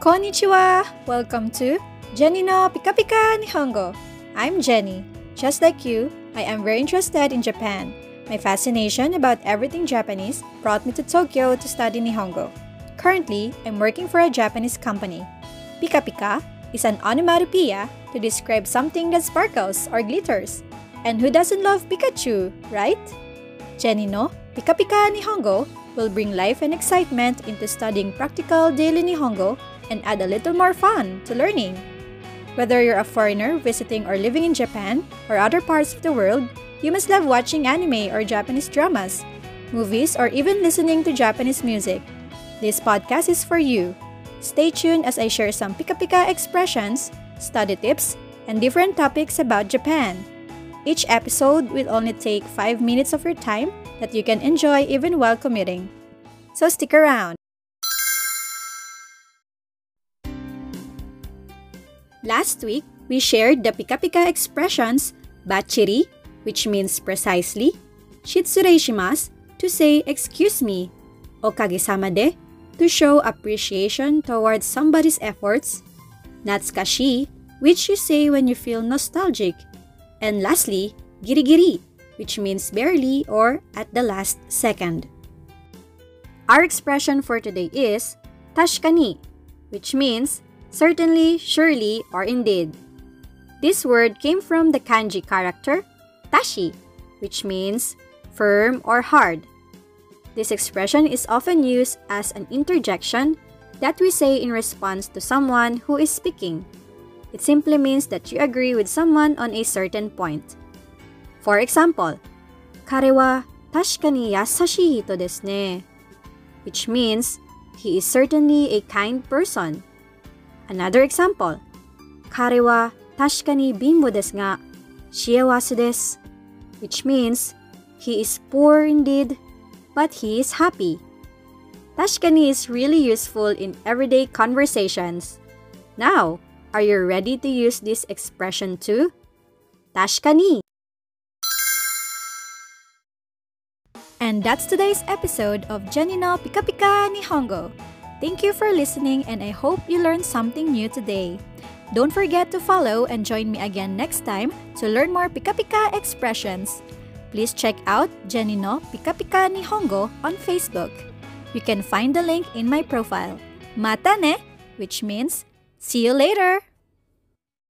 Konnichiwa! Welcome to Jeni no Pika Pika Nihongo. I'm Jeni. Just like you, I am very interested in Japan. My fascination about everything Japanese brought me to Tokyo to study Nihongo. Currently, I'm working for a Japanese company. Pika Pika is an onomatopoeia to describe something that sparkles or glitters. And who doesn't love Pikachu, right? Jenny no Pika Pika Nihongo will bring life and excitement into studying practical daily Nihongo and add a little more fun to learning. Whether you're a foreigner visiting or living in Japan or other parts of the world, you must love watching anime or Japanese dramas, movies, or even listening to Japanese music. This podcast is for you. Stay tuned as I share some pika pika expressions, study tips, and different topics about Japan. Each episode will only take 5 minutes of your time that you can enjoy even while commuting. So stick around. Last week, we shared the Pika Pika expressions bacchiri, which means precisely, shitsurei shimasu, to say excuse me, okagesama de, to show appreciation towards somebody's efforts, natsukashii, which you say when you feel nostalgic, and lastly, girigiri, which means barely or at the last second. Our expression for today is Tashikani, which means certainly, surely, or indeed. This word came from the kanji character tashi, which means firm or hard. This expression is often used as an interjection that we say in response to someone who is speaking. It simply means that you agree with someone on a certain point. For example, 彼は確かに優しい人ですね which means he is certainly a kind person. Another example, Karewa tashikani bimbo desu ga shiawasu desu, which means he is poor indeed, but he is happy. Tashikani is really useful in everyday conversations. Now, are you ready to use this expression too? Tashikani. And that's today's episode of Jeni no Pika Pika Nihongo. Thank you for listening and I hope you learned something new today. Don't forget to follow and join me again next time to learn more Pika Pika expressions. Please check out Jeni no Pika Pika Nihongo on Facebook. You can find the link in my profile. Mata ne, which means see you later.